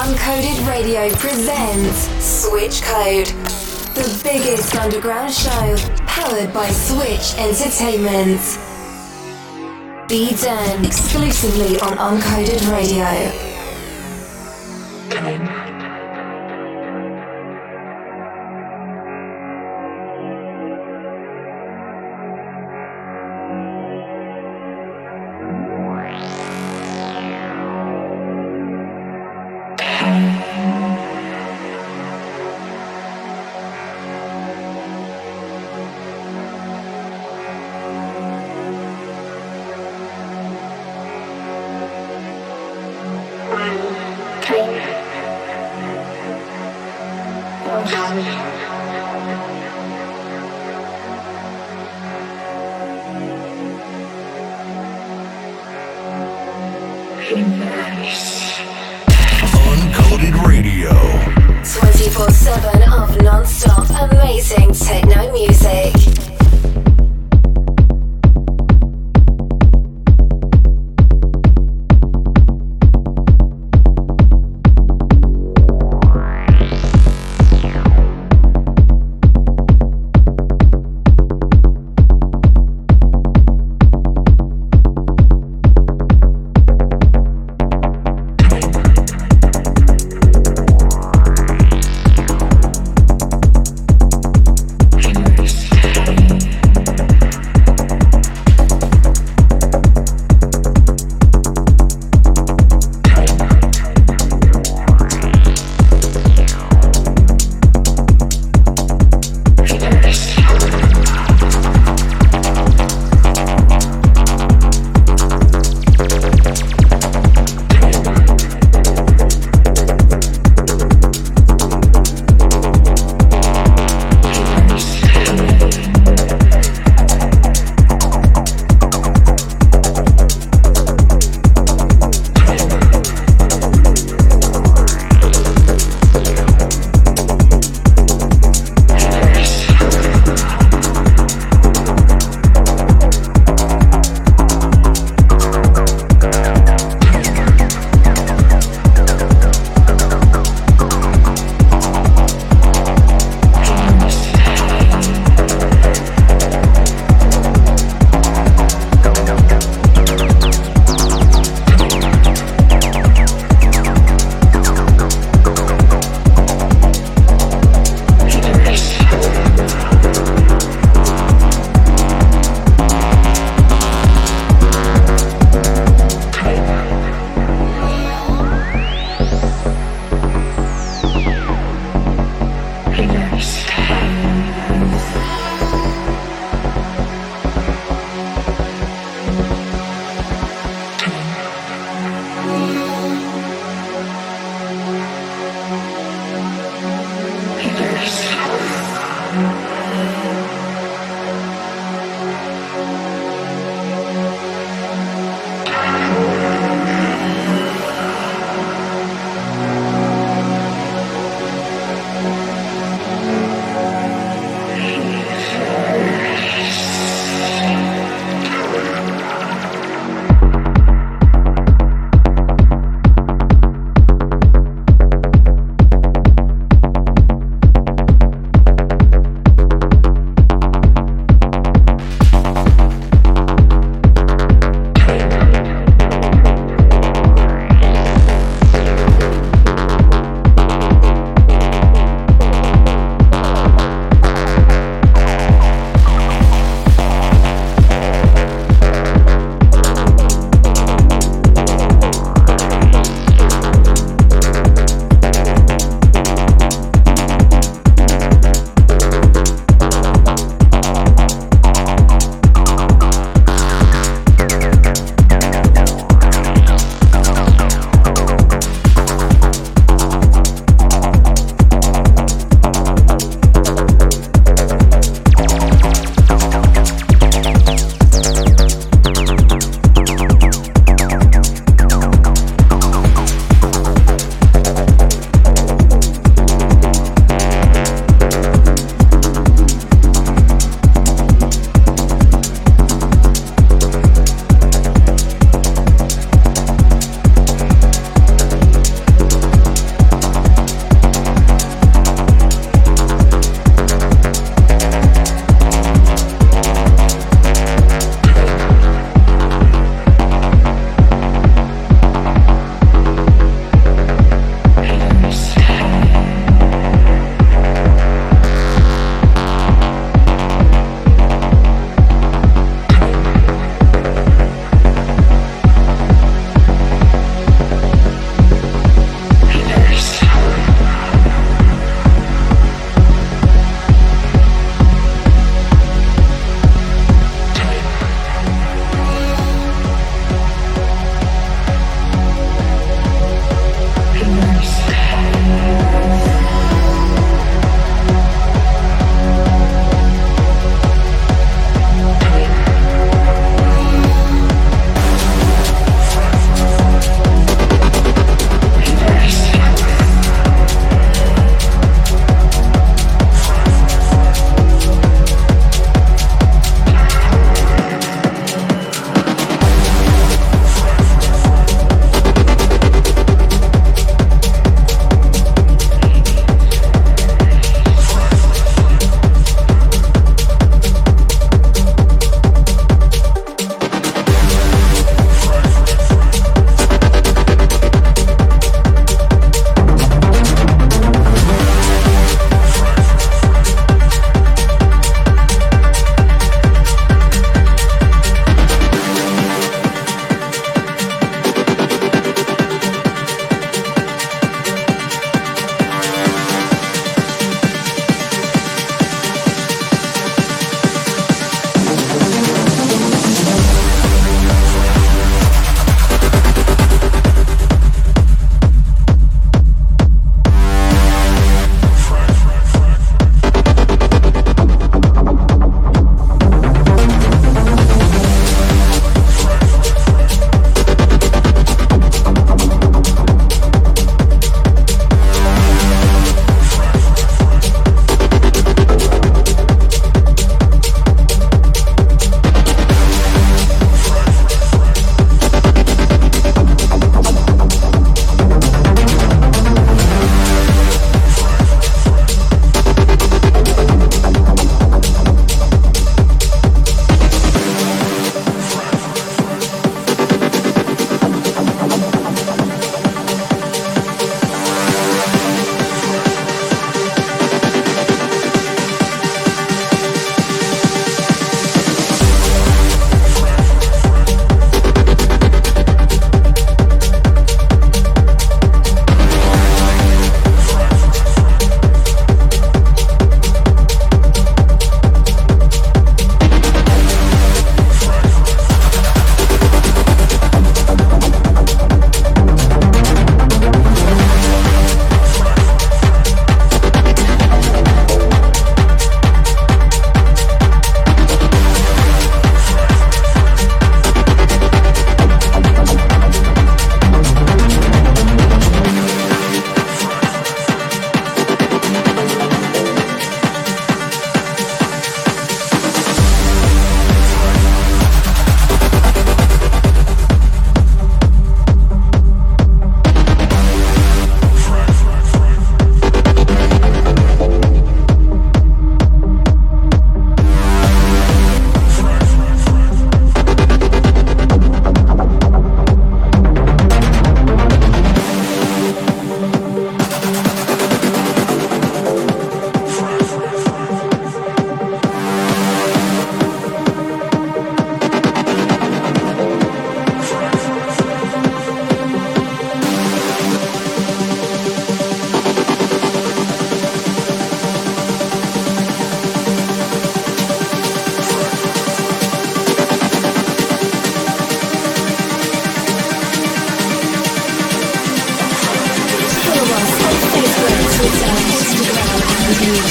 Uncoded Radio presents Switch Code, the biggest underground show powered by Switch Entertainment. Be Den exclusively on Uncoded Radio.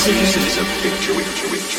This is a picture.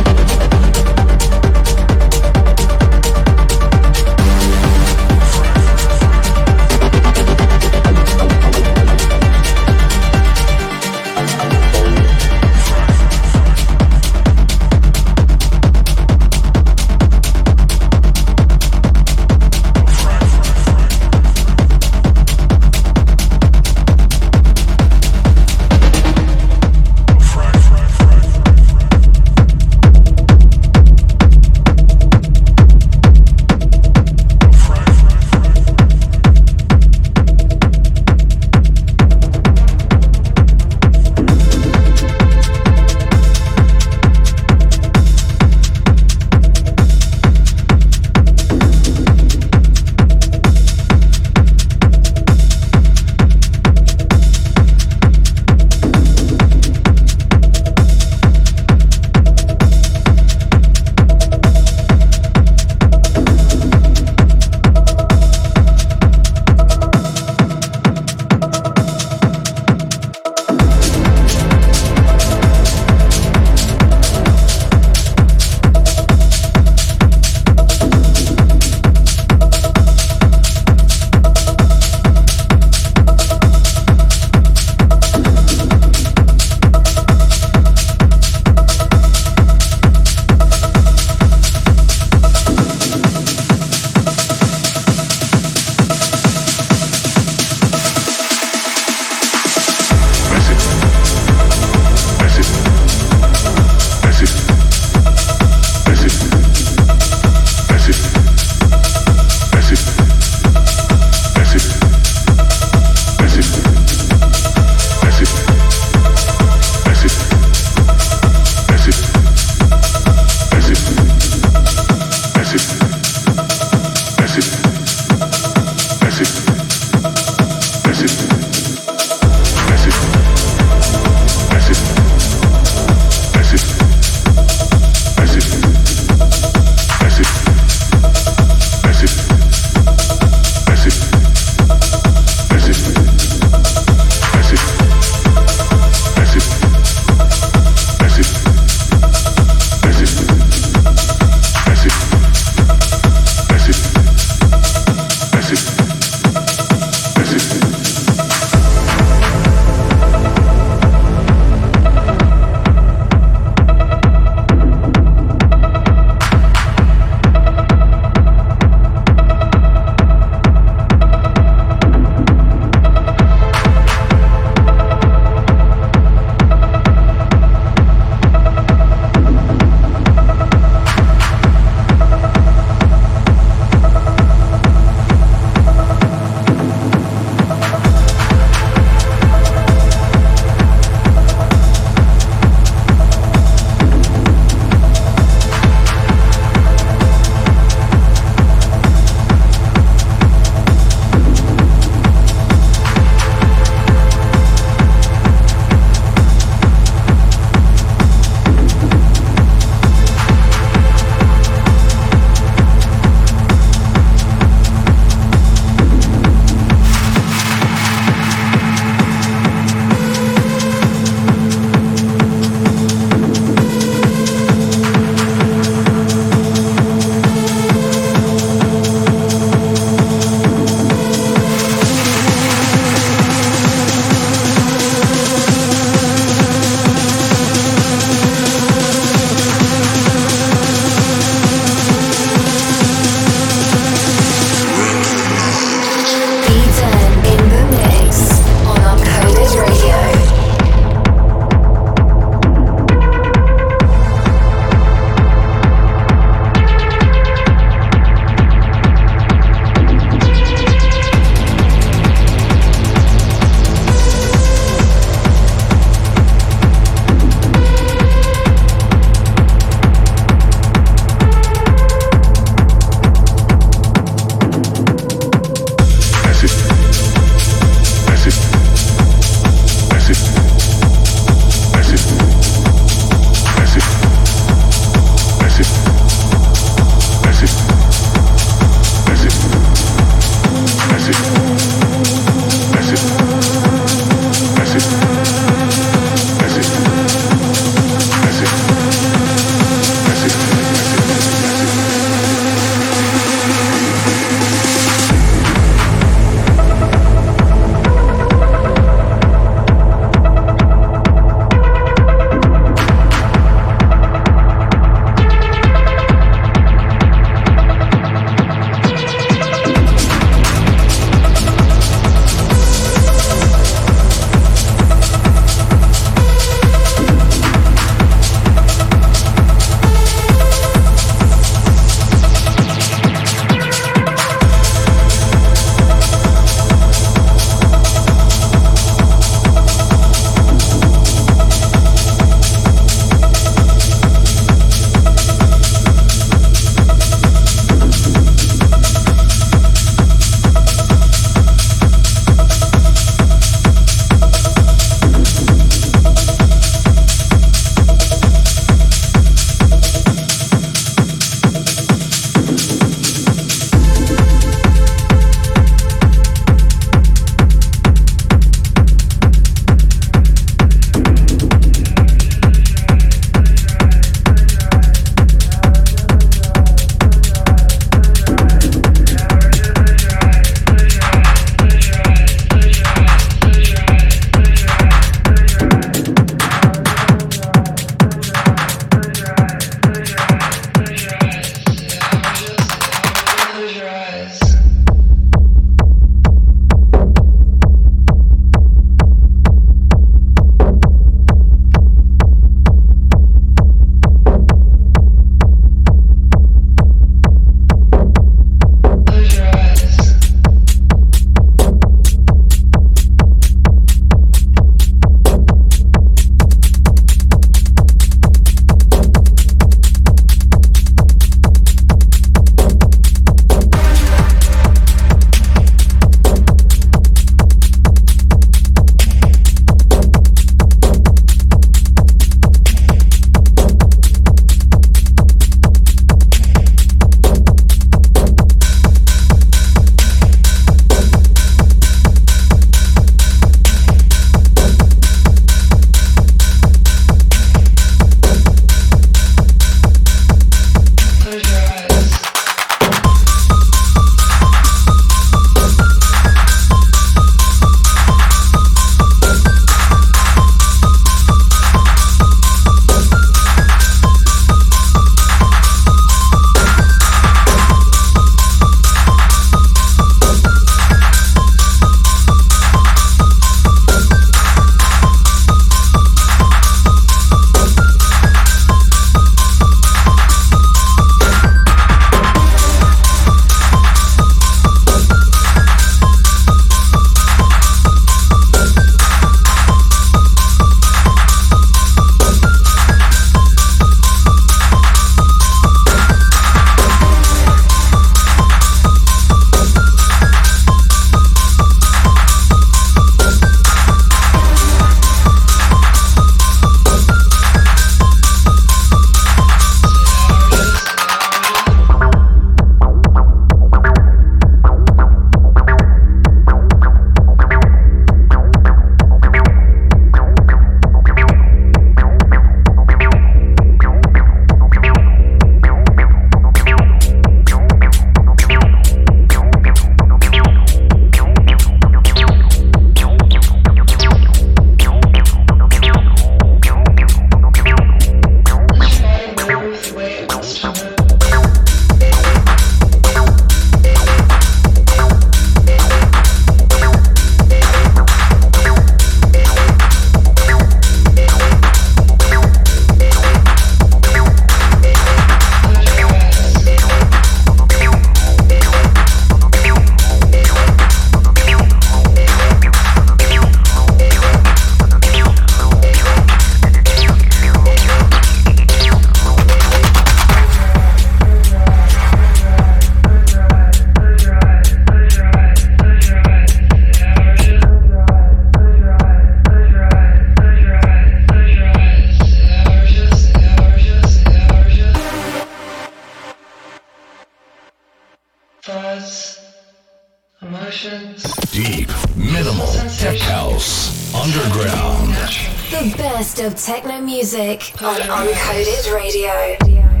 Of techno music on Uncoded Radio.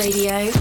Uncoded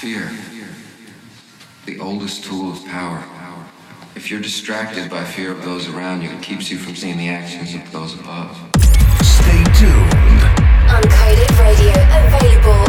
Fear. The oldest tool of power. If you're distracted by fear of those around you, it keeps you from seeing the actions of those above. Stay tuned. Uncoded Radio available